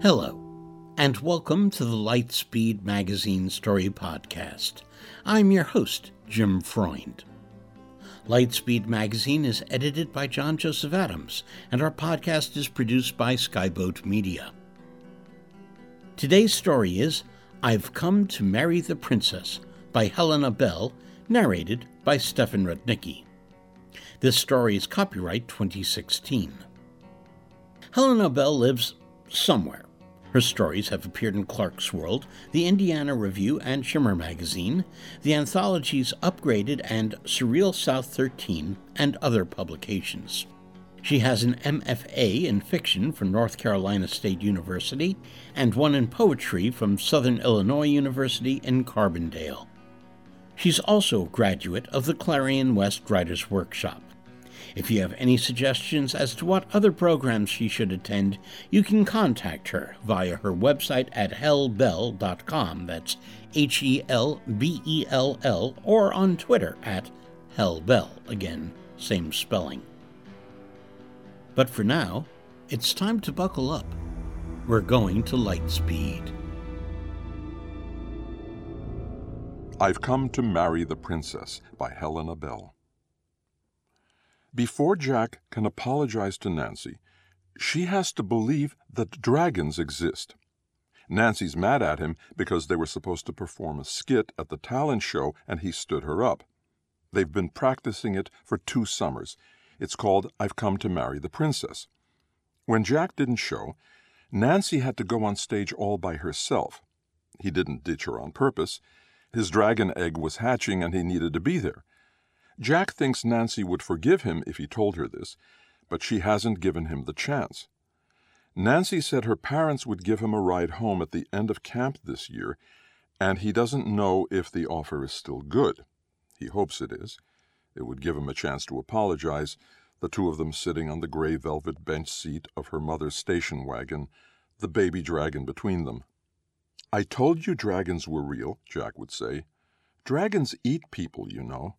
Hello, and welcome to the Lightspeed Magazine Story Podcast. I'm your host, Jim Freund. Lightspeed Magazine is edited by John Joseph Adams, and our podcast is produced by Skyboat Media. Today's story is I've Come to Marry the Princess by Helena Bell, narrated by Stefan Rudnicki. This story is copyright 2016. Helena Bell lives somewhere. Her stories have appeared in Clarkesworld, the Indiana Review, and Shimmer magazine, the anthologies Upgraded and Surreal South 13, and other publications. She has an MFA in fiction from North Carolina State University and one in poetry from Southern Illinois University in Carbondale. She's also a graduate of the Clarion West Writers Workshop. If you have any suggestions as to what other programs she should attend, you can contact her via her website at helbell.com. That's H E L B E L L, or on Twitter at helbell. Again, same spelling. But for now, it's time to buckle up. We're going to Lightspeed. I've Come to Marry the Princess by Helena Bell. Before Jack can apologize to Nancy, she has to believe that dragons exist. Nancy's mad at him because they were supposed to perform a skit at the talent show and he stood her up. They've been practicing it for two summers. It's called I've Come to Marry the Princess. When Jack didn't show, Nancy had to go on stage all by herself. He didn't ditch her on purpose. His dragon egg was hatching and he needed to be there. Jack thinks Nancy would forgive him if he told her this, but she hasn't given him the chance. Nancy said her parents would give him a ride home at the end of camp this year, and he doesn't know if the offer is still good. He hopes it is. It would give him a chance to apologize, the two of them sitting on the gray velvet bench seat of her mother's station wagon, the baby dragon between them. I told you dragons were real, Jack would say. Dragons eat people, you know.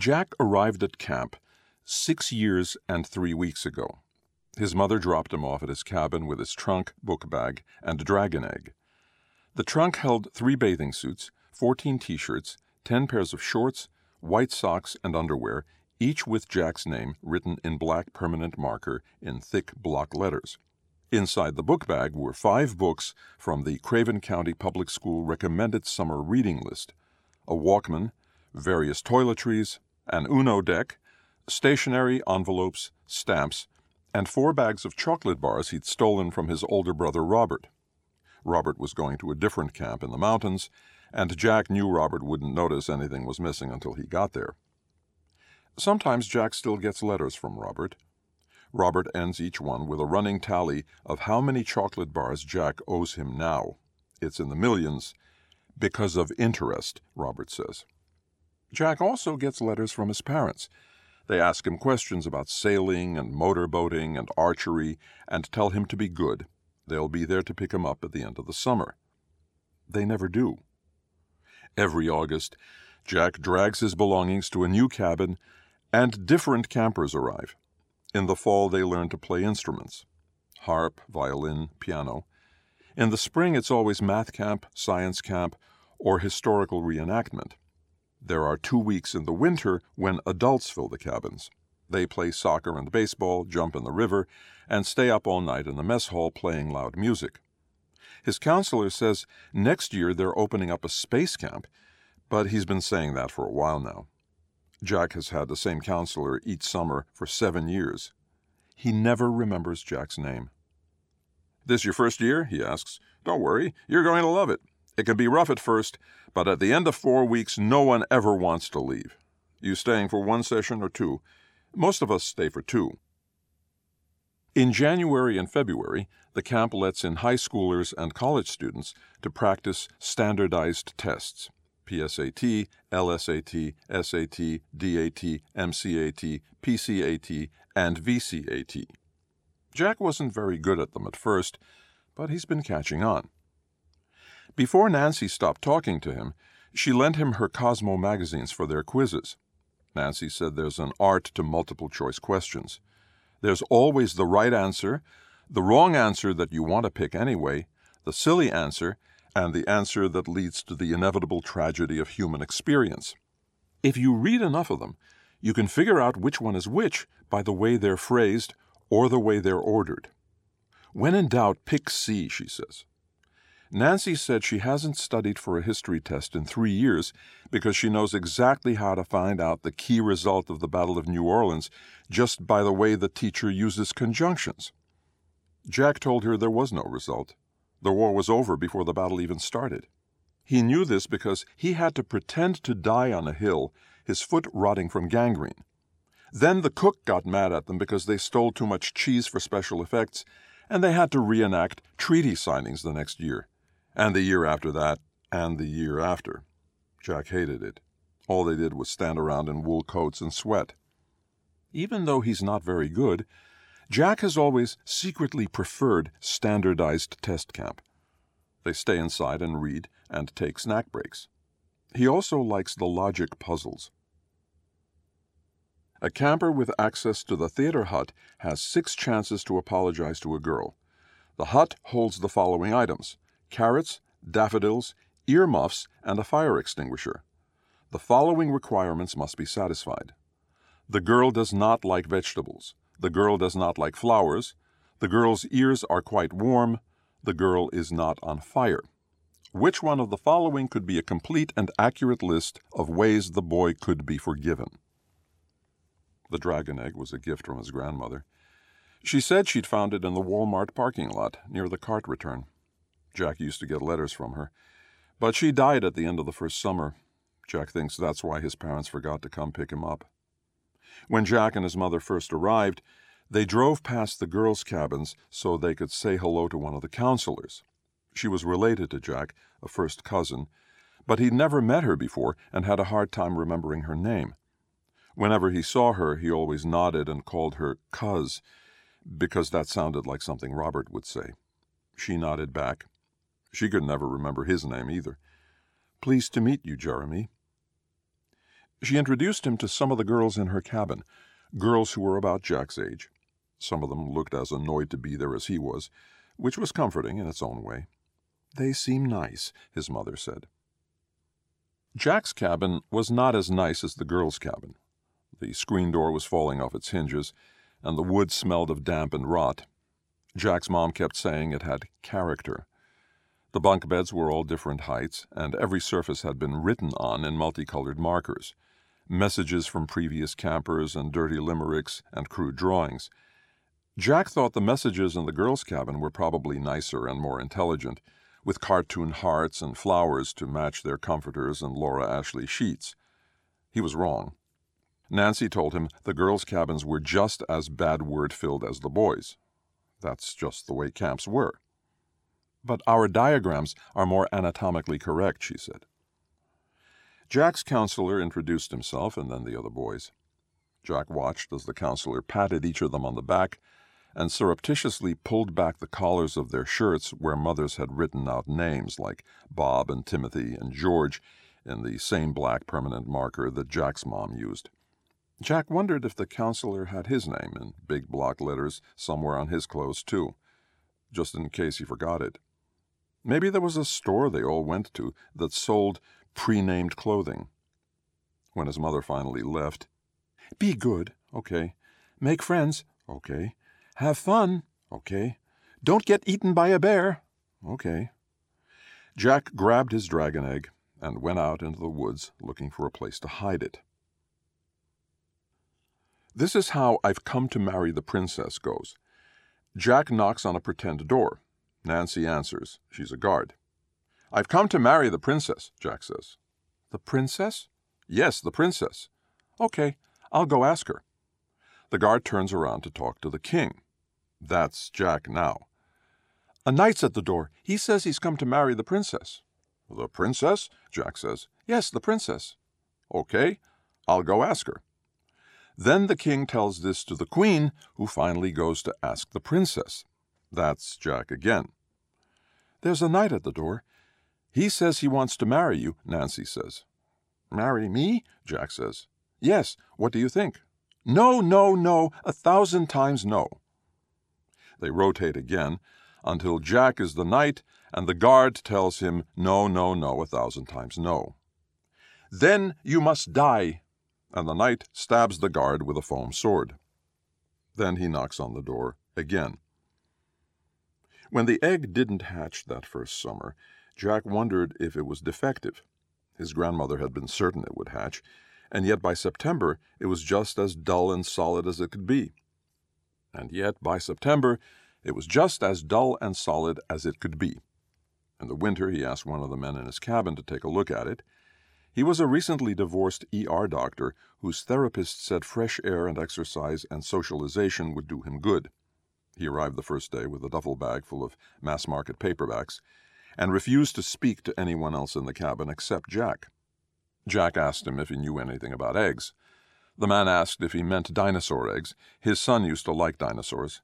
Jack arrived at camp six years and three weeks ago. His mother dropped him off at his cabin with his trunk, book bag, and dragon egg. The trunk held three bathing suits, fourteen t shirts, ten pairs of shorts, white socks, and underwear, each with Jack's name written in black permanent marker in thick block letters. Inside the book bag were five books from the Craven County Public School recommended summer reading list a Walkman, various toiletries, an Uno deck, stationery, envelopes, stamps, and four bags of chocolate bars he'd stolen from his older brother Robert. Robert was going to a different camp in the mountains, and Jack knew Robert wouldn't notice anything was missing until he got there. Sometimes Jack still gets letters from Robert. Robert ends each one with a running tally of how many chocolate bars Jack owes him now. It's in the millions, because of interest, Robert says. Jack also gets letters from his parents. They ask him questions about sailing and motorboating and archery and tell him to be good. They'll be there to pick him up at the end of the summer. They never do. Every August, Jack drags his belongings to a new cabin, and different campers arrive. In the fall, they learn to play instruments harp, violin, piano. In the spring, it's always math camp, science camp, or historical reenactment. There are two weeks in the winter when adults fill the cabins. They play soccer and baseball, jump in the river, and stay up all night in the mess hall playing loud music. His counselor says next year they're opening up a space camp, but he's been saying that for a while now. Jack has had the same counselor each summer for seven years. He never remembers Jack's name. This your first year? he asks. Don't worry, you're going to love it. It can be rough at first, but at the end of four weeks, no one ever wants to leave. You staying for one session or two? Most of us stay for two. In January and February, the camp lets in high schoolers and college students to practice standardized tests PSAT, LSAT, SAT, DAT, MCAT, PCAT, and VCAT. Jack wasn't very good at them at first, but he's been catching on. Before Nancy stopped talking to him, she lent him her Cosmo magazines for their quizzes. Nancy said there's an art to multiple choice questions. There's always the right answer, the wrong answer that you want to pick anyway, the silly answer, and the answer that leads to the inevitable tragedy of human experience. If you read enough of them, you can figure out which one is which by the way they're phrased or the way they're ordered. When in doubt, pick C, she says. Nancy said she hasn't studied for a history test in three years because she knows exactly how to find out the key result of the Battle of New Orleans just by the way the teacher uses conjunctions. Jack told her there was no result. The war was over before the battle even started. He knew this because he had to pretend to die on a hill, his foot rotting from gangrene. Then the cook got mad at them because they stole too much cheese for special effects, and they had to reenact treaty signings the next year and the year after that, and the year after. Jack hated it. All they did was stand around in wool coats and sweat. Even though he's not very good, Jack has always secretly preferred standardized test camp. They stay inside and read and take snack breaks. He also likes the logic puzzles. A camper with access to the theater hut has six chances to apologize to a girl. The hut holds the following items carrots, daffodils, earmuffs, and a fire extinguisher. The following requirements must be satisfied. The girl does not like vegetables. The girl does not like flowers. The girl's ears are quite warm. The girl is not on fire. Which one of the following could be a complete and accurate list of ways the boy could be forgiven? The dragon egg was a gift from his grandmother. She said she'd found it in the Walmart parking lot near the cart return. Jack used to get letters from her. But she died at the end of the first summer. Jack thinks that's why his parents forgot to come pick him up. When Jack and his mother first arrived, they drove past the girls' cabins so they could say hello to one of the counselors. She was related to Jack, a first cousin, but he'd never met her before and had a hard time remembering her name. Whenever he saw her, he always nodded and called her Cuz, because that sounded like something Robert would say. She nodded back, she could never remember his name either. Pleased to meet you, Jeremy. She introduced him to some of the girls in her cabin, girls who were about Jack's age. Some of them looked as annoyed to be there as he was, which was comforting in its own way. They seem nice, his mother said. Jack's cabin was not as nice as the girls' cabin. The screen door was falling off its hinges, and the wood smelled of damp and rot. Jack's mom kept saying it had character. The bunk beds were all different heights, and every surface had been written on in multicolored markers messages from previous campers and dirty limericks and crude drawings. Jack thought the messages in the girls' cabin were probably nicer and more intelligent, with cartoon hearts and flowers to match their comforters and Laura Ashley sheets. He was wrong. Nancy told him the girls' cabins were just as bad word filled as the boys'. That's just the way camps were. But our diagrams are more anatomically correct, she said. Jack's counselor introduced himself and then the other boys. Jack watched as the counselor patted each of them on the back and surreptitiously pulled back the collars of their shirts where mothers had written out names like Bob and Timothy and George in the same black permanent marker that Jack's mom used. Jack wondered if the counselor had his name in big block letters somewhere on his clothes, too, just in case he forgot it. Maybe there was a store they all went to that sold pre named clothing. When his mother finally left, Be good, okay. Make friends, okay. Have fun, okay. Don't get eaten by a bear, okay. Jack grabbed his dragon egg and went out into the woods looking for a place to hide it. This is how I've come to marry the princess goes. Jack knocks on a pretend door. Nancy answers. She's a guard. I've come to marry the princess, Jack says. The princess? Yes, the princess. Okay, I'll go ask her. The guard turns around to talk to the king. That's Jack now. A knight's at the door. He says he's come to marry the princess. The princess? Jack says. Yes, the princess. Okay, I'll go ask her. Then the king tells this to the queen, who finally goes to ask the princess. That's Jack again. There's a knight at the door. He says he wants to marry you, Nancy says. Marry me? Jack says. Yes, what do you think? No, no, no, a thousand times no. They rotate again until Jack is the knight and the guard tells him no, no, no, a thousand times no. Then you must die, and the knight stabs the guard with a foam sword. Then he knocks on the door again. When the egg didn't hatch that first summer, Jack wondered if it was defective. His grandmother had been certain it would hatch, and yet by September it was just as dull and solid as it could be. And yet by September it was just as dull and solid as it could be. In the winter he asked one of the men in his cabin to take a look at it. He was a recently divorced ER doctor whose therapist said fresh air and exercise and socialization would do him good. He arrived the first day with a duffel bag full of mass market paperbacks and refused to speak to anyone else in the cabin except Jack. Jack asked him if he knew anything about eggs. The man asked if he meant dinosaur eggs. His son used to like dinosaurs.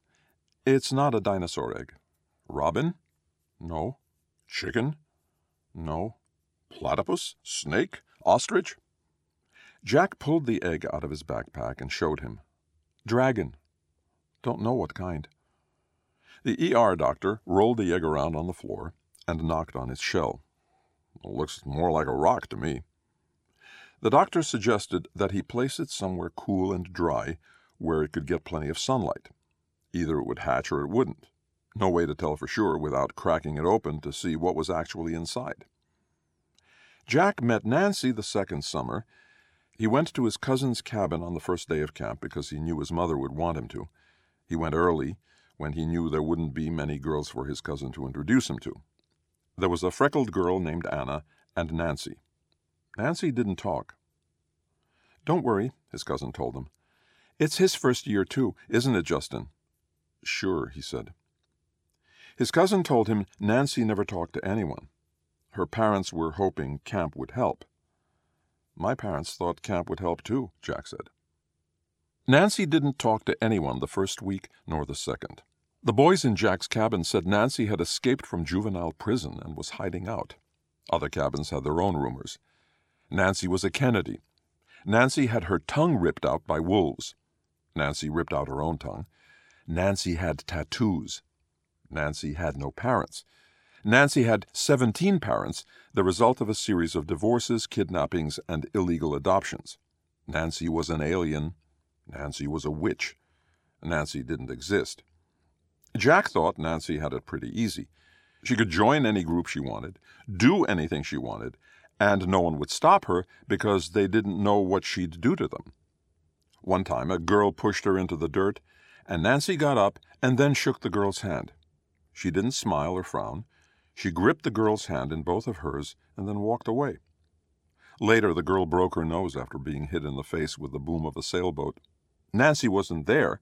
It's not a dinosaur egg. Robin? No. Chicken? No. Platypus? Snake? Ostrich? Jack pulled the egg out of his backpack and showed him. Dragon. Don't know what kind. The ER doctor rolled the egg around on the floor and knocked on its shell. Looks more like a rock to me. The doctor suggested that he place it somewhere cool and dry where it could get plenty of sunlight. Either it would hatch or it wouldn't. No way to tell for sure without cracking it open to see what was actually inside. Jack met Nancy the second summer. He went to his cousin's cabin on the first day of camp because he knew his mother would want him to. He went early, when he knew there wouldn't be many girls for his cousin to introduce him to. There was a freckled girl named Anna and Nancy. Nancy didn't talk. Don't worry, his cousin told him. It's his first year, too, isn't it, Justin? Sure, he said. His cousin told him Nancy never talked to anyone. Her parents were hoping camp would help. My parents thought camp would help too, Jack said. Nancy didn't talk to anyone the first week nor the second. The boys in Jack's cabin said Nancy had escaped from juvenile prison and was hiding out. Other cabins had their own rumors. Nancy was a Kennedy. Nancy had her tongue ripped out by wolves. Nancy ripped out her own tongue. Nancy had tattoos. Nancy had no parents. Nancy had 17 parents, the result of a series of divorces, kidnappings, and illegal adoptions. Nancy was an alien. Nancy was a witch. Nancy didn't exist. Jack thought Nancy had it pretty easy. She could join any group she wanted, do anything she wanted, and no one would stop her because they didn't know what she'd do to them. One time a girl pushed her into the dirt and Nancy got up and then shook the girl's hand. She didn't smile or frown. She gripped the girl's hand in both of hers and then walked away. Later, the girl broke her nose after being hit in the face with the boom of a sailboat. Nancy wasn't there,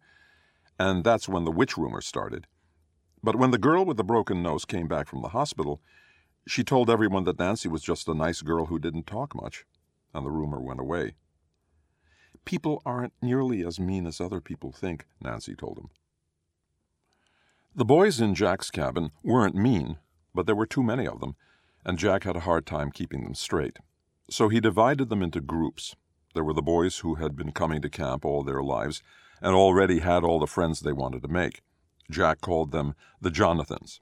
and that's when the witch rumor started. But when the girl with the broken nose came back from the hospital, she told everyone that Nancy was just a nice girl who didn't talk much, and the rumor went away. People aren't nearly as mean as other people think, Nancy told him. The boys in Jack's cabin weren't mean, but there were too many of them, and Jack had a hard time keeping them straight. So he divided them into groups. There were the boys who had been coming to camp all their lives and already had all the friends they wanted to make. Jack called them the Jonathans.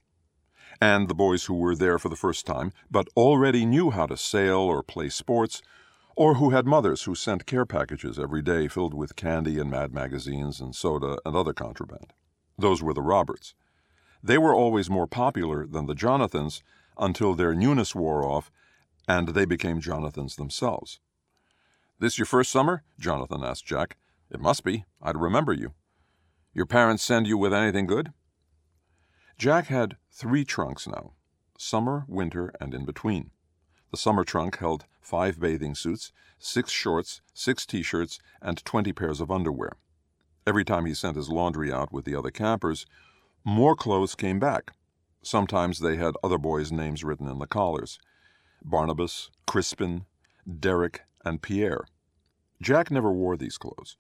And the boys who were there for the first time, but already knew how to sail or play sports or who had mothers who sent care packages every day filled with candy and mad magazines and soda and other contraband. Those were the Roberts. They were always more popular than the Jonathans until their newness wore off and they became Jonathans themselves. This your first summer? Jonathan asked Jack. It must be. I'd remember you. Your parents send you with anything good? Jack had three trunks now summer, winter, and in between. The summer trunk held five bathing suits, six shorts, six t shirts, and twenty pairs of underwear. Every time he sent his laundry out with the other campers, more clothes came back. Sometimes they had other boys' names written in the collars Barnabas, Crispin, Derek, and Pierre. Jack never wore these clothes.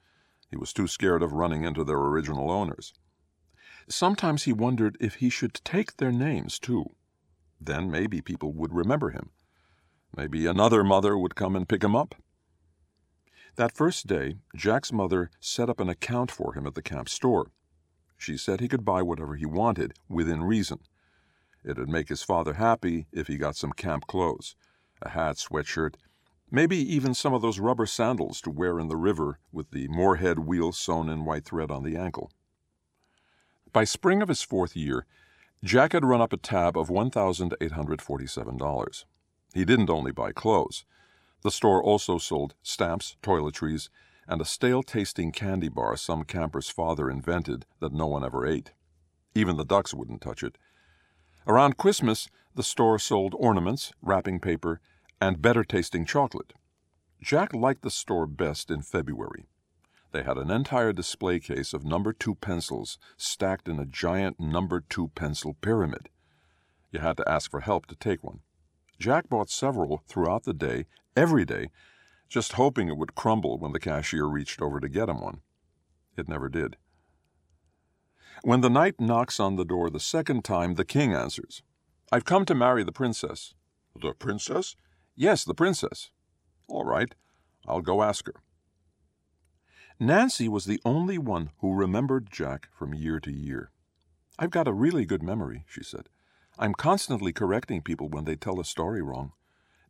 He was too scared of running into their original owners. Sometimes he wondered if he should take their names, too. Then maybe people would remember him. Maybe another mother would come and pick him up. That first day, Jack's mother set up an account for him at the camp store. She said he could buy whatever he wanted, within reason. It'd make his father happy if he got some camp clothes a hat, sweatshirt, maybe even some of those rubber sandals to wear in the river with the Moorhead wheel sewn in white thread on the ankle. By spring of his fourth year, Jack had run up a tab of $1,847. He didn't only buy clothes. The store also sold stamps, toiletries, and a stale tasting candy bar some camper's father invented that no one ever ate. Even the ducks wouldn't touch it. Around Christmas, the store sold ornaments, wrapping paper, and better tasting chocolate. Jack liked the store best in February. They had an entire display case of number two pencils stacked in a giant number two pencil pyramid. You had to ask for help to take one. Jack bought several throughout the day, every day, just hoping it would crumble when the cashier reached over to get him one. It never did. When the knight knocks on the door the second time, the king answers. I've come to marry the princess. The princess? Yes, the princess. All right, I'll go ask her. Nancy was the only one who remembered Jack from year to year. I've got a really good memory, she said. I'm constantly correcting people when they tell a story wrong.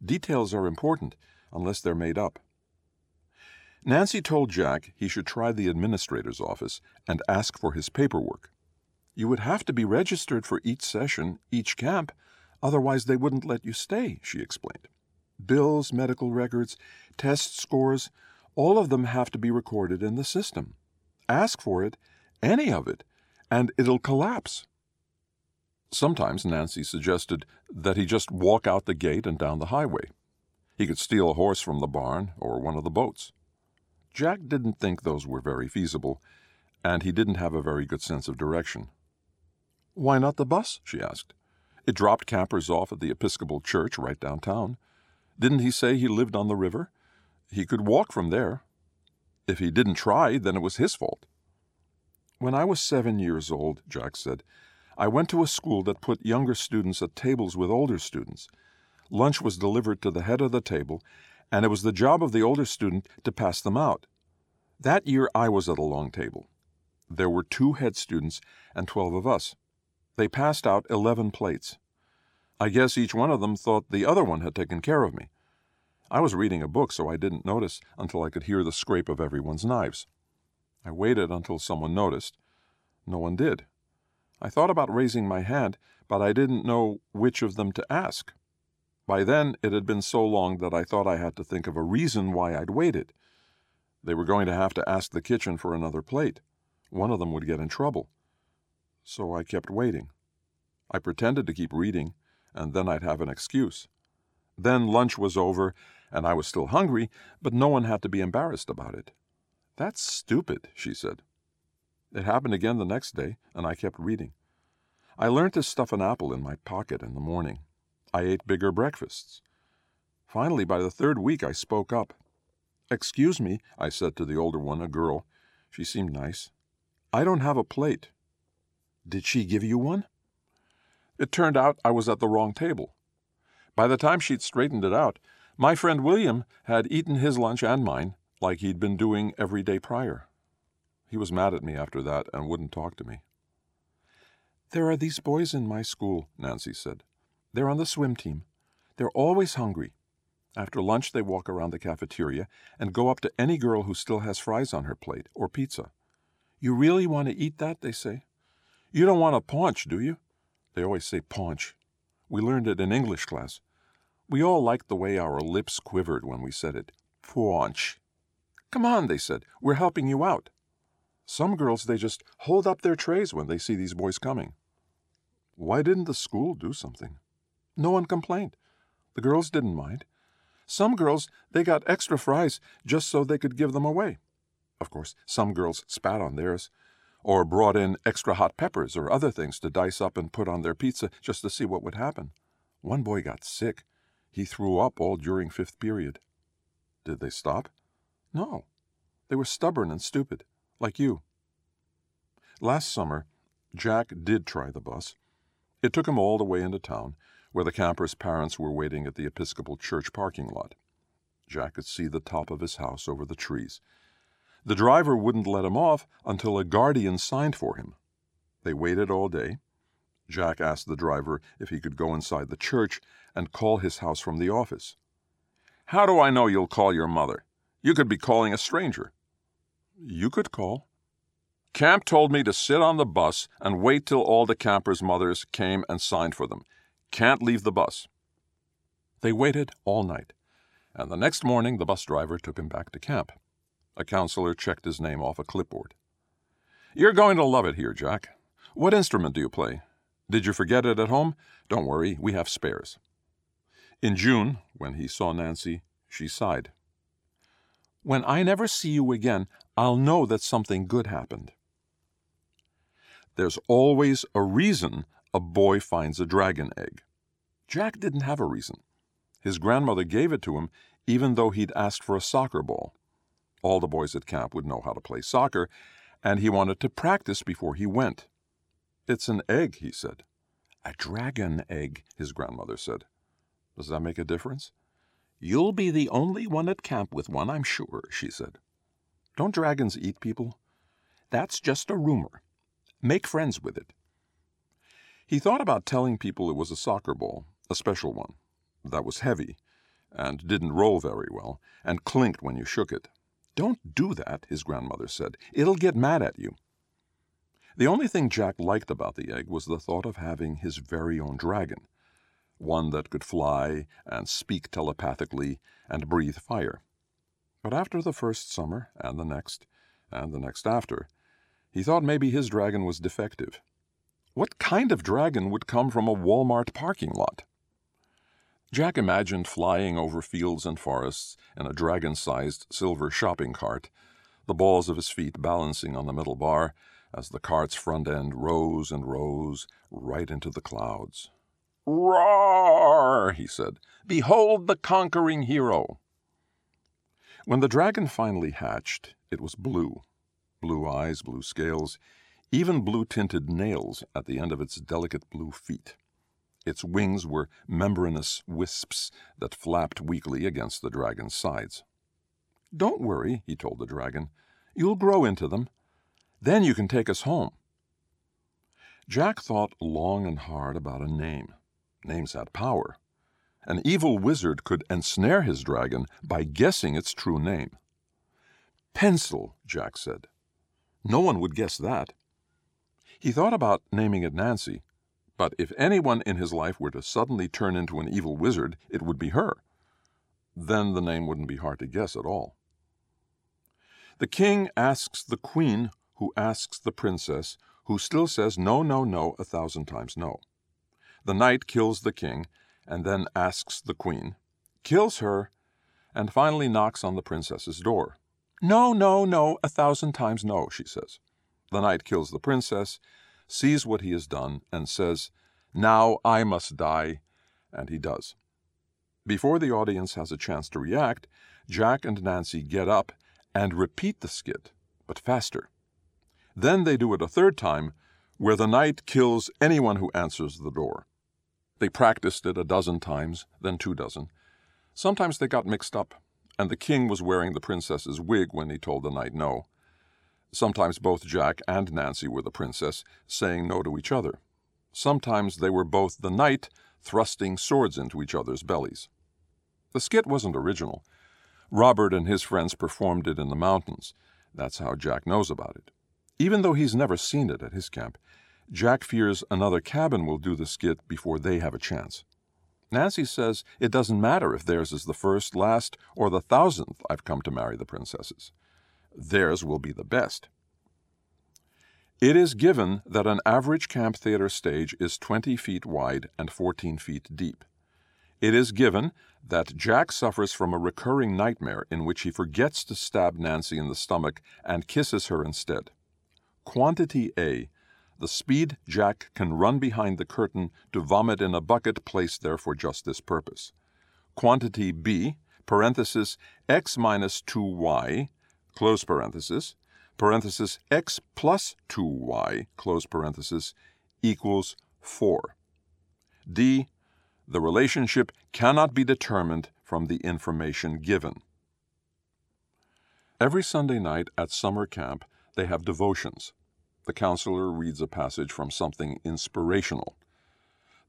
Details are important, unless they're made up. Nancy told Jack he should try the administrator's office and ask for his paperwork. You would have to be registered for each session, each camp, otherwise they wouldn't let you stay, she explained. Bills, medical records, test scores, all of them have to be recorded in the system. Ask for it, any of it, and it'll collapse. Sometimes Nancy suggested that he just walk out the gate and down the highway. He could steal a horse from the barn or one of the boats. Jack didn't think those were very feasible, and he didn't have a very good sense of direction. Why not the bus? she asked. It dropped campers off at the Episcopal Church right downtown. Didn't he say he lived on the river? He could walk from there. If he didn't try, then it was his fault. When I was seven years old, Jack said, I went to a school that put younger students at tables with older students. Lunch was delivered to the head of the table, and it was the job of the older student to pass them out. That year I was at a long table. There were two head students and twelve of us. They passed out eleven plates. I guess each one of them thought the other one had taken care of me. I was reading a book, so I didn't notice until I could hear the scrape of everyone's knives. I waited until someone noticed. No one did. I thought about raising my hand, but I didn't know which of them to ask. By then, it had been so long that I thought I had to think of a reason why I'd waited. They were going to have to ask the kitchen for another plate. One of them would get in trouble. So I kept waiting. I pretended to keep reading, and then I'd have an excuse. Then lunch was over, and I was still hungry, but no one had to be embarrassed about it. That's stupid, she said. It happened again the next day, and I kept reading. I learned to stuff an apple in my pocket in the morning. I ate bigger breakfasts. Finally, by the third week, I spoke up. Excuse me, I said to the older one, a girl. She seemed nice. I don't have a plate. Did she give you one? It turned out I was at the wrong table. By the time she'd straightened it out, my friend William had eaten his lunch and mine like he'd been doing every day prior. He was mad at me after that and wouldn't talk to me. There are these boys in my school, Nancy said. They're on the swim team. They're always hungry. After lunch, they walk around the cafeteria and go up to any girl who still has fries on her plate or pizza. You really want to eat that? They say. You don't want a paunch, do you? They always say paunch. We learned it in English class. We all liked the way our lips quivered when we said it. Paunch. Come on, they said. We're helping you out. Some girls, they just hold up their trays when they see these boys coming. Why didn't the school do something? No one complained. The girls didn't mind. Some girls, they got extra fries just so they could give them away. Of course, some girls spat on theirs, or brought in extra hot peppers or other things to dice up and put on their pizza just to see what would happen. One boy got sick. He threw up all during fifth period. Did they stop? No. They were stubborn and stupid, like you. Last summer, Jack did try the bus. It took him all the way into town, where the campers' parents were waiting at the Episcopal Church parking lot. Jack could see the top of his house over the trees. The driver wouldn't let him off until a guardian signed for him. They waited all day. Jack asked the driver if he could go inside the church and call his house from the office. How do I know you'll call your mother? You could be calling a stranger. You could call. Camp told me to sit on the bus and wait till all the campers' mothers came and signed for them. Can't leave the bus. They waited all night, and the next morning the bus driver took him back to camp. A counselor checked his name off a clipboard. You're going to love it here, Jack. What instrument do you play? Did you forget it at home? Don't worry, we have spares. In June, when he saw Nancy, she sighed. When I never see you again, I'll know that something good happened. There's always a reason a boy finds a dragon egg. Jack didn't have a reason. His grandmother gave it to him, even though he'd asked for a soccer ball. All the boys at camp would know how to play soccer, and he wanted to practice before he went. It's an egg, he said. A dragon egg, his grandmother said. Does that make a difference? You'll be the only one at camp with one, I'm sure, she said. Don't dragons eat people? That's just a rumor. Make friends with it. He thought about telling people it was a soccer ball, a special one, that was heavy, and didn't roll very well, and clinked when you shook it. Don't do that, his grandmother said. It'll get mad at you. The only thing Jack liked about the egg was the thought of having his very own dragon, one that could fly and speak telepathically and breathe fire. But after the first summer, and the next, and the next after, he thought maybe his dragon was defective. What kind of dragon would come from a Walmart parking lot? Jack imagined flying over fields and forests in a dragon sized silver shopping cart, the balls of his feet balancing on the metal bar as the cart's front end rose and rose right into the clouds. Roar! he said. Behold the conquering hero! When the dragon finally hatched, it was blue. Blue eyes, blue scales, even blue tinted nails at the end of its delicate blue feet. Its wings were membranous wisps that flapped weakly against the dragon's sides. Don't worry, he told the dragon. You'll grow into them. Then you can take us home. Jack thought long and hard about a name. Names had power. An evil wizard could ensnare his dragon by guessing its true name. Pencil, Jack said. No one would guess that. He thought about naming it Nancy, but if anyone in his life were to suddenly turn into an evil wizard, it would be her. Then the name wouldn't be hard to guess at all. The king asks the queen, who asks the princess, who still says no, no, no a thousand times no. The knight kills the king, and then asks the queen, kills her, and finally knocks on the princess's door. No, no, no, a thousand times no, she says. The knight kills the princess, sees what he has done, and says, Now I must die, and he does. Before the audience has a chance to react, Jack and Nancy get up and repeat the skit, but faster. Then they do it a third time, where the knight kills anyone who answers the door. They practiced it a dozen times, then two dozen. Sometimes they got mixed up, and the king was wearing the princess's wig when he told the knight no. Sometimes both Jack and Nancy were the princess, saying no to each other. Sometimes they were both the knight, thrusting swords into each other's bellies. The skit wasn't original. Robert and his friends performed it in the mountains. That's how Jack knows about it. Even though he's never seen it at his camp, Jack fears another cabin will do the skit before they have a chance. Nancy says it doesn't matter if theirs is the first, last, or the thousandth I've come to marry the princesses theirs will be the best. It is given that an average camp theater stage is 20 feet wide and 14 feet deep. It is given that Jack suffers from a recurring nightmare in which he forgets to stab Nancy in the stomach and kisses her instead. Quantity A the speed Jack can run behind the curtain to vomit in a bucket placed there for just this purpose. Quantity B, parenthesis, x minus 2y, close parenthesis, parenthesis, x plus 2y, close parenthesis, equals 4. D, the relationship cannot be determined from the information given. Every Sunday night at summer camp, they have devotions. The counselor reads a passage from something inspirational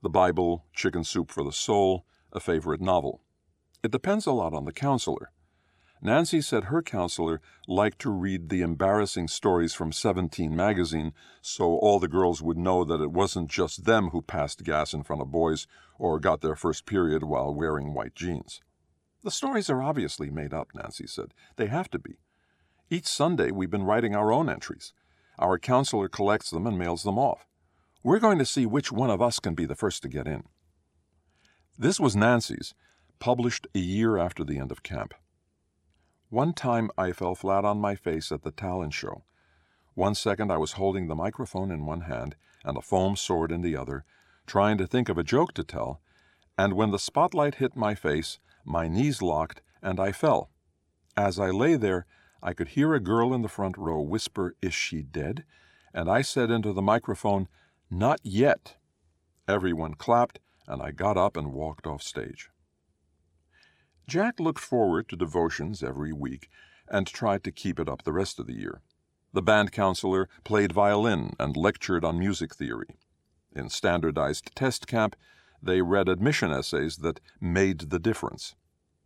the Bible, Chicken Soup for the Soul, a favorite novel. It depends a lot on the counselor. Nancy said her counselor liked to read the embarrassing stories from Seventeen magazine so all the girls would know that it wasn't just them who passed gas in front of boys or got their first period while wearing white jeans. The stories are obviously made up, Nancy said. They have to be. Each Sunday we've been writing our own entries. Our counselor collects them and mails them off. We're going to see which one of us can be the first to get in. This was Nancy's, published a year after the end of camp. One time I fell flat on my face at the talent show. One second I was holding the microphone in one hand and a foam sword in the other, trying to think of a joke to tell, and when the spotlight hit my face, my knees locked and I fell. As I lay there, I could hear a girl in the front row whisper, Is she dead? And I said into the microphone, Not yet. Everyone clapped, and I got up and walked off stage. Jack looked forward to devotions every week and tried to keep it up the rest of the year. The band counselor played violin and lectured on music theory. In standardized test camp, they read admission essays that made the difference.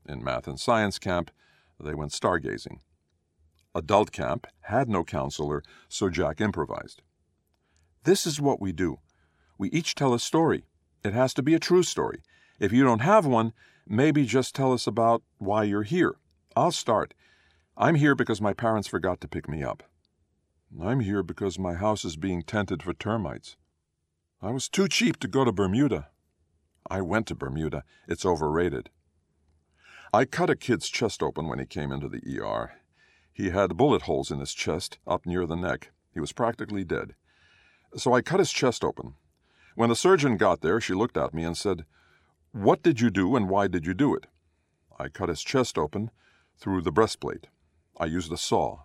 In math and science camp, they went stargazing. Adult camp had no counselor, so Jack improvised. This is what we do. We each tell a story. It has to be a true story. If you don't have one, maybe just tell us about why you're here. I'll start. I'm here because my parents forgot to pick me up. I'm here because my house is being tented for termites. I was too cheap to go to Bermuda. I went to Bermuda. It's overrated. I cut a kid's chest open when he came into the ER. He had bullet holes in his chest, up near the neck. He was practically dead. So I cut his chest open. When the surgeon got there, she looked at me and said, What did you do and why did you do it? I cut his chest open through the breastplate. I used a saw.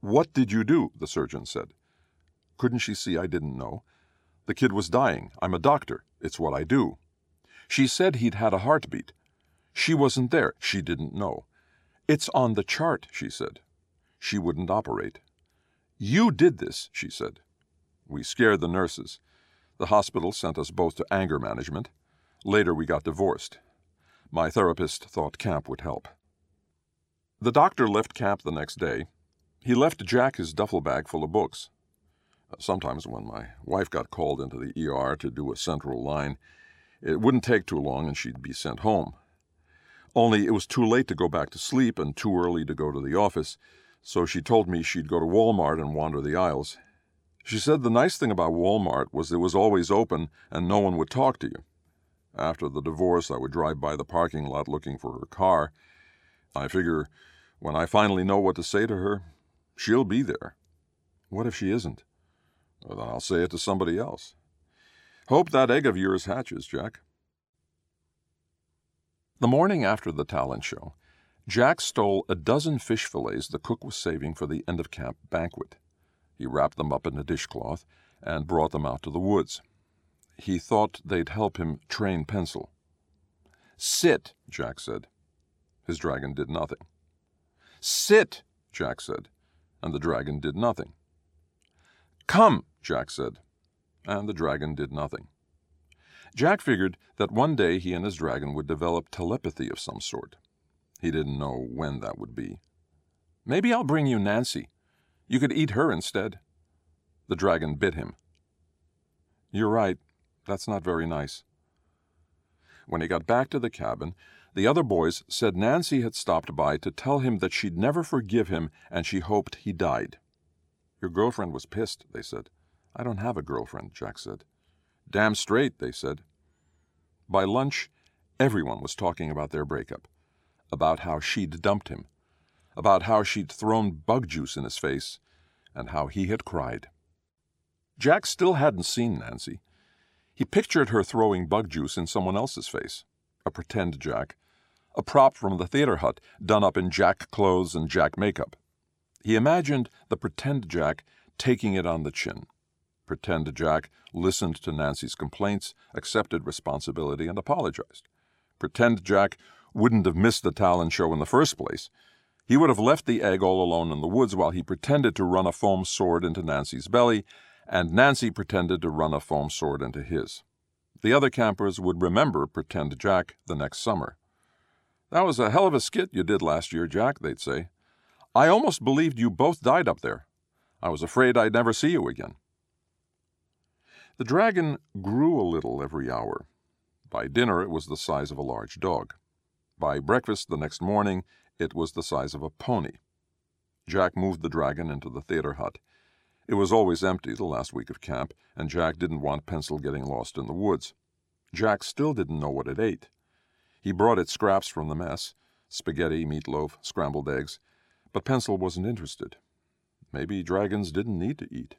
What did you do? the surgeon said. Couldn't she see I didn't know? The kid was dying. I'm a doctor. It's what I do. She said he'd had a heartbeat. She wasn't there. She didn't know. It's on the chart, she said. She wouldn't operate. You did this, she said. We scared the nurses. The hospital sent us both to anger management. Later, we got divorced. My therapist thought camp would help. The doctor left camp the next day. He left Jack his duffel bag full of books. Sometimes, when my wife got called into the ER to do a central line, it wouldn't take too long and she'd be sent home. Only it was too late to go back to sleep and too early to go to the office, so she told me she'd go to Walmart and wander the aisles. She said the nice thing about Walmart was it was always open and no one would talk to you. After the divorce, I would drive by the parking lot looking for her car. I figure when I finally know what to say to her, she'll be there. What if she isn't? Well, then I'll say it to somebody else. Hope that egg of yours hatches, Jack. The morning after the talent show, Jack stole a dozen fish fillets the cook was saving for the end of camp banquet. He wrapped them up in a dishcloth and brought them out to the woods. He thought they'd help him train pencil. Sit, Jack said. His dragon did nothing. Sit, Jack said, and the dragon did nothing. Come, Jack said, and the dragon did nothing. Jack figured that one day he and his dragon would develop telepathy of some sort. He didn't know when that would be. Maybe I'll bring you Nancy. You could eat her instead. The dragon bit him. You're right. That's not very nice. When he got back to the cabin, the other boys said Nancy had stopped by to tell him that she'd never forgive him and she hoped he died. Your girlfriend was pissed, they said. I don't have a girlfriend, Jack said. Damn straight, they said. By lunch, Everyone was talking about their breakup, about how she'd dumped him, about how she'd thrown bug juice in his face, and how he had cried. Jack still hadn't seen Nancy. He pictured her throwing bug juice in someone else's face, a pretend Jack, a prop from the theater hut done up in Jack clothes and Jack makeup. He imagined the pretend Jack taking it on the chin. Pretend Jack listened to Nancy's complaints, accepted responsibility, and apologized. Pretend Jack wouldn't have missed the talent show in the first place. He would have left the egg all alone in the woods while he pretended to run a foam sword into Nancy's belly, and Nancy pretended to run a foam sword into his. The other campers would remember Pretend Jack the next summer. That was a hell of a skit you did last year, Jack, they'd say. I almost believed you both died up there. I was afraid I'd never see you again. The dragon grew a little every hour. By dinner, it was the size of a large dog. By breakfast the next morning, it was the size of a pony. Jack moved the dragon into the theater hut. It was always empty the last week of camp, and Jack didn't want Pencil getting lost in the woods. Jack still didn't know what it ate. He brought it scraps from the mess spaghetti, meatloaf, scrambled eggs but Pencil wasn't interested. Maybe dragons didn't need to eat.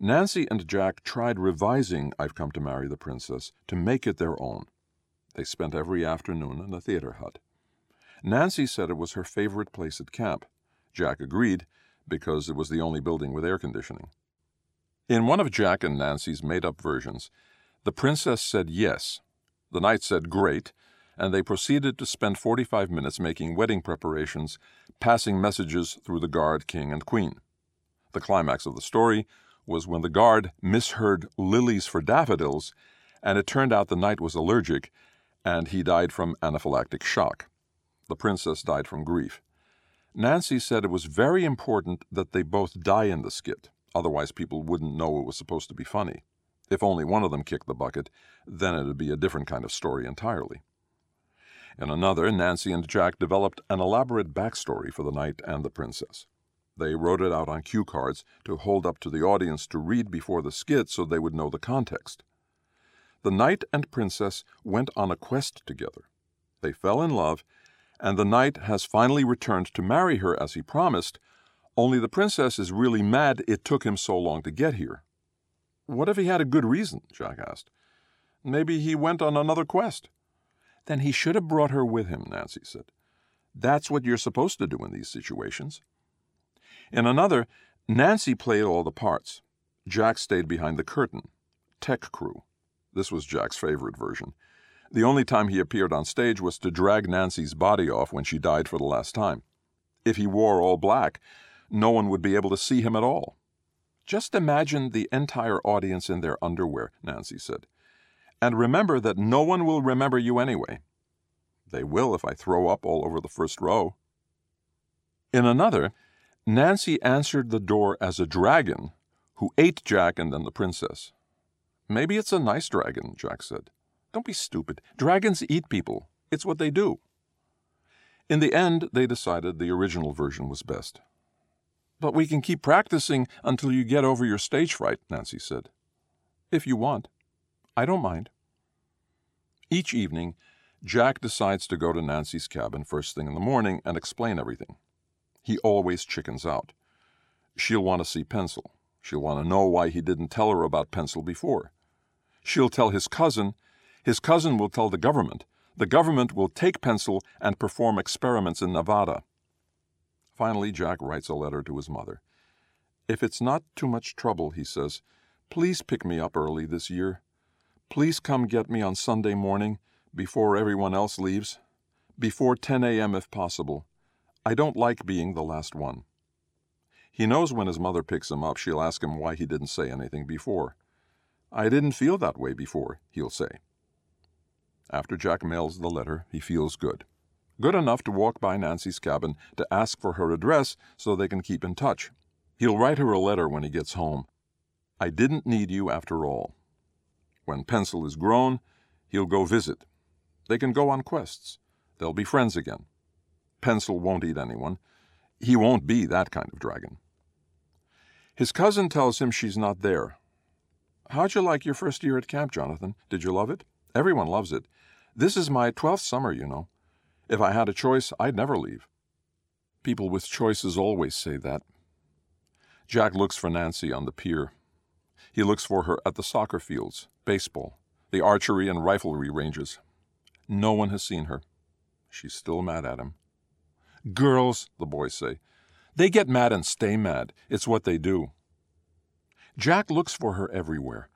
Nancy and Jack tried revising I've Come to Marry the Princess to make it their own. They spent every afternoon in the theater hut. Nancy said it was her favorite place at camp. Jack agreed, because it was the only building with air conditioning. In one of Jack and Nancy's made up versions, the princess said yes, the knight said great, and they proceeded to spend 45 minutes making wedding preparations, passing messages through the guard, king, and queen. The climax of the story was when the guard misheard lilies for daffodils, and it turned out the knight was allergic, and he died from anaphylactic shock. The princess died from grief. Nancy said it was very important that they both die in the skit, otherwise, people wouldn't know it was supposed to be funny. If only one of them kicked the bucket, then it'd be a different kind of story entirely. In another, Nancy and Jack developed an elaborate backstory for the knight and the princess. They wrote it out on cue cards to hold up to the audience to read before the skit so they would know the context. The knight and princess went on a quest together. They fell in love, and the knight has finally returned to marry her as he promised, only the princess is really mad it took him so long to get here. What if he had a good reason? Jack asked. Maybe he went on another quest. Then he should have brought her with him, Nancy said. That's what you're supposed to do in these situations. In another, Nancy played all the parts. Jack stayed behind the curtain. Tech crew. This was Jack's favorite version. The only time he appeared on stage was to drag Nancy's body off when she died for the last time. If he wore all black, no one would be able to see him at all. Just imagine the entire audience in their underwear, Nancy said. And remember that no one will remember you anyway. They will if I throw up all over the first row. In another, Nancy answered the door as a dragon who ate Jack and then the princess. Maybe it's a nice dragon, Jack said. Don't be stupid. Dragons eat people. It's what they do. In the end, they decided the original version was best. But we can keep practicing until you get over your stage fright, Nancy said. If you want. I don't mind. Each evening, Jack decides to go to Nancy's cabin first thing in the morning and explain everything. He always chickens out. She'll want to see Pencil. She'll want to know why he didn't tell her about Pencil before. She'll tell his cousin. His cousin will tell the government. The government will take Pencil and perform experiments in Nevada. Finally, Jack writes a letter to his mother. If it's not too much trouble, he says, please pick me up early this year. Please come get me on Sunday morning, before everyone else leaves. Before 10 a.m. if possible. I don't like being the last one. He knows when his mother picks him up, she'll ask him why he didn't say anything before. I didn't feel that way before, he'll say. After Jack mails the letter, he feels good. Good enough to walk by Nancy's cabin to ask for her address so they can keep in touch. He'll write her a letter when he gets home. I didn't need you after all. When Pencil is grown, he'll go visit. They can go on quests. They'll be friends again. Pencil won't eat anyone. He won't be that kind of dragon. His cousin tells him she's not there. How'd you like your first year at camp, Jonathan? Did you love it? Everyone loves it. This is my twelfth summer, you know. If I had a choice, I'd never leave. People with choices always say that. Jack looks for Nancy on the pier. He looks for her at the soccer fields, baseball, the archery and riflery ranges. No one has seen her. She's still mad at him. Girls, the boys say. They get mad and stay mad. It's what they do. Jack looks for her everywhere.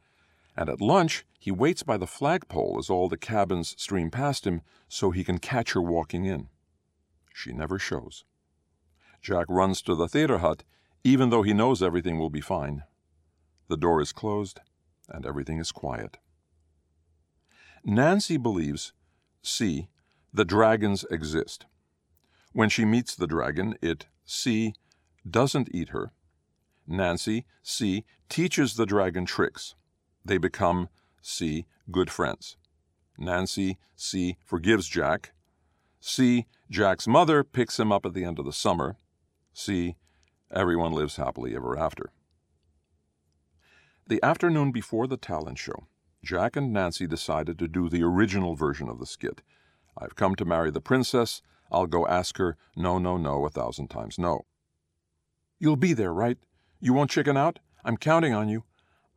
And at lunch, he waits by the flagpole as all the cabins stream past him so he can catch her walking in. She never shows. Jack runs to the theater hut, even though he knows everything will be fine. The door is closed, and everything is quiet. Nancy believes, see, the dragons exist. When she meets the dragon, it, C, doesn't eat her. Nancy, C, teaches the dragon tricks. They become, C, good friends. Nancy, C, forgives Jack. C, Jack's mother picks him up at the end of the summer. C, everyone lives happily ever after. The afternoon before the talent show, Jack and Nancy decided to do the original version of the skit. I've come to marry the princess. I'll go ask her, no, no, no, a thousand times no. You'll be there, right? You won't chicken out? I'm counting on you.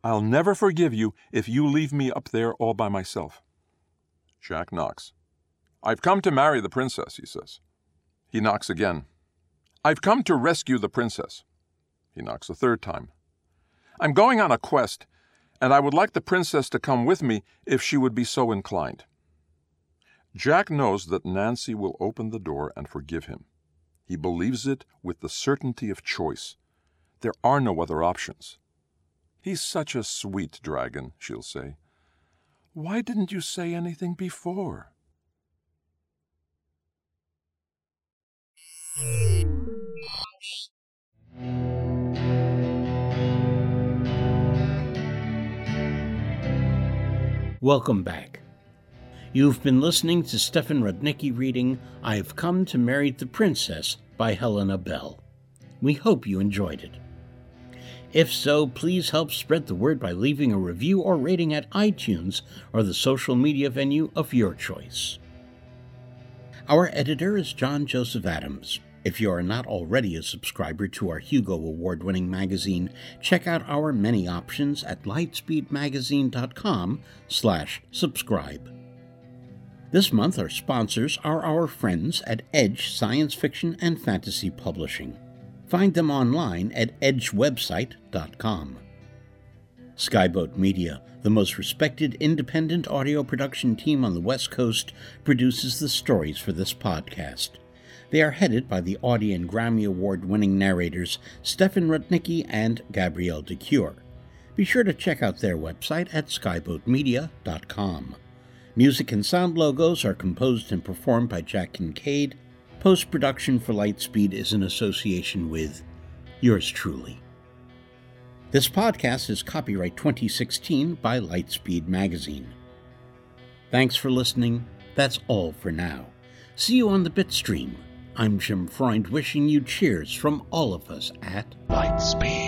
I'll never forgive you if you leave me up there all by myself. Jack knocks. I've come to marry the princess, he says. He knocks again. I've come to rescue the princess. He knocks a third time. I'm going on a quest, and I would like the princess to come with me if she would be so inclined. Jack knows that Nancy will open the door and forgive him. He believes it with the certainty of choice. There are no other options. He's such a sweet dragon, she'll say. Why didn't you say anything before? Welcome back. You've been listening to Stefan Rudnicki reading I've Come to Marry the Princess by Helena Bell. We hope you enjoyed it. If so, please help spread the word by leaving a review or rating at iTunes or the social media venue of your choice. Our editor is John Joseph Adams. If you are not already a subscriber to our Hugo Award winning magazine, check out our many options at lightspeedmagazine.com slash subscribe. This month, our sponsors are our friends at Edge Science Fiction and Fantasy Publishing. Find them online at edgewebsite.com. Skyboat Media, the most respected independent audio production team on the West Coast, produces the stories for this podcast. They are headed by the Audie and Grammy Award winning narrators Stefan Rudnicki and Gabrielle de Cuir. Be sure to check out their website at skyboatmedia.com. Music and sound logos are composed and performed by Jack Kincaid. Post production for Lightspeed is in association with yours truly. This podcast is copyright 2016 by Lightspeed Magazine. Thanks for listening. That's all for now. See you on the Bitstream. I'm Jim Freund wishing you cheers from all of us at Lightspeed.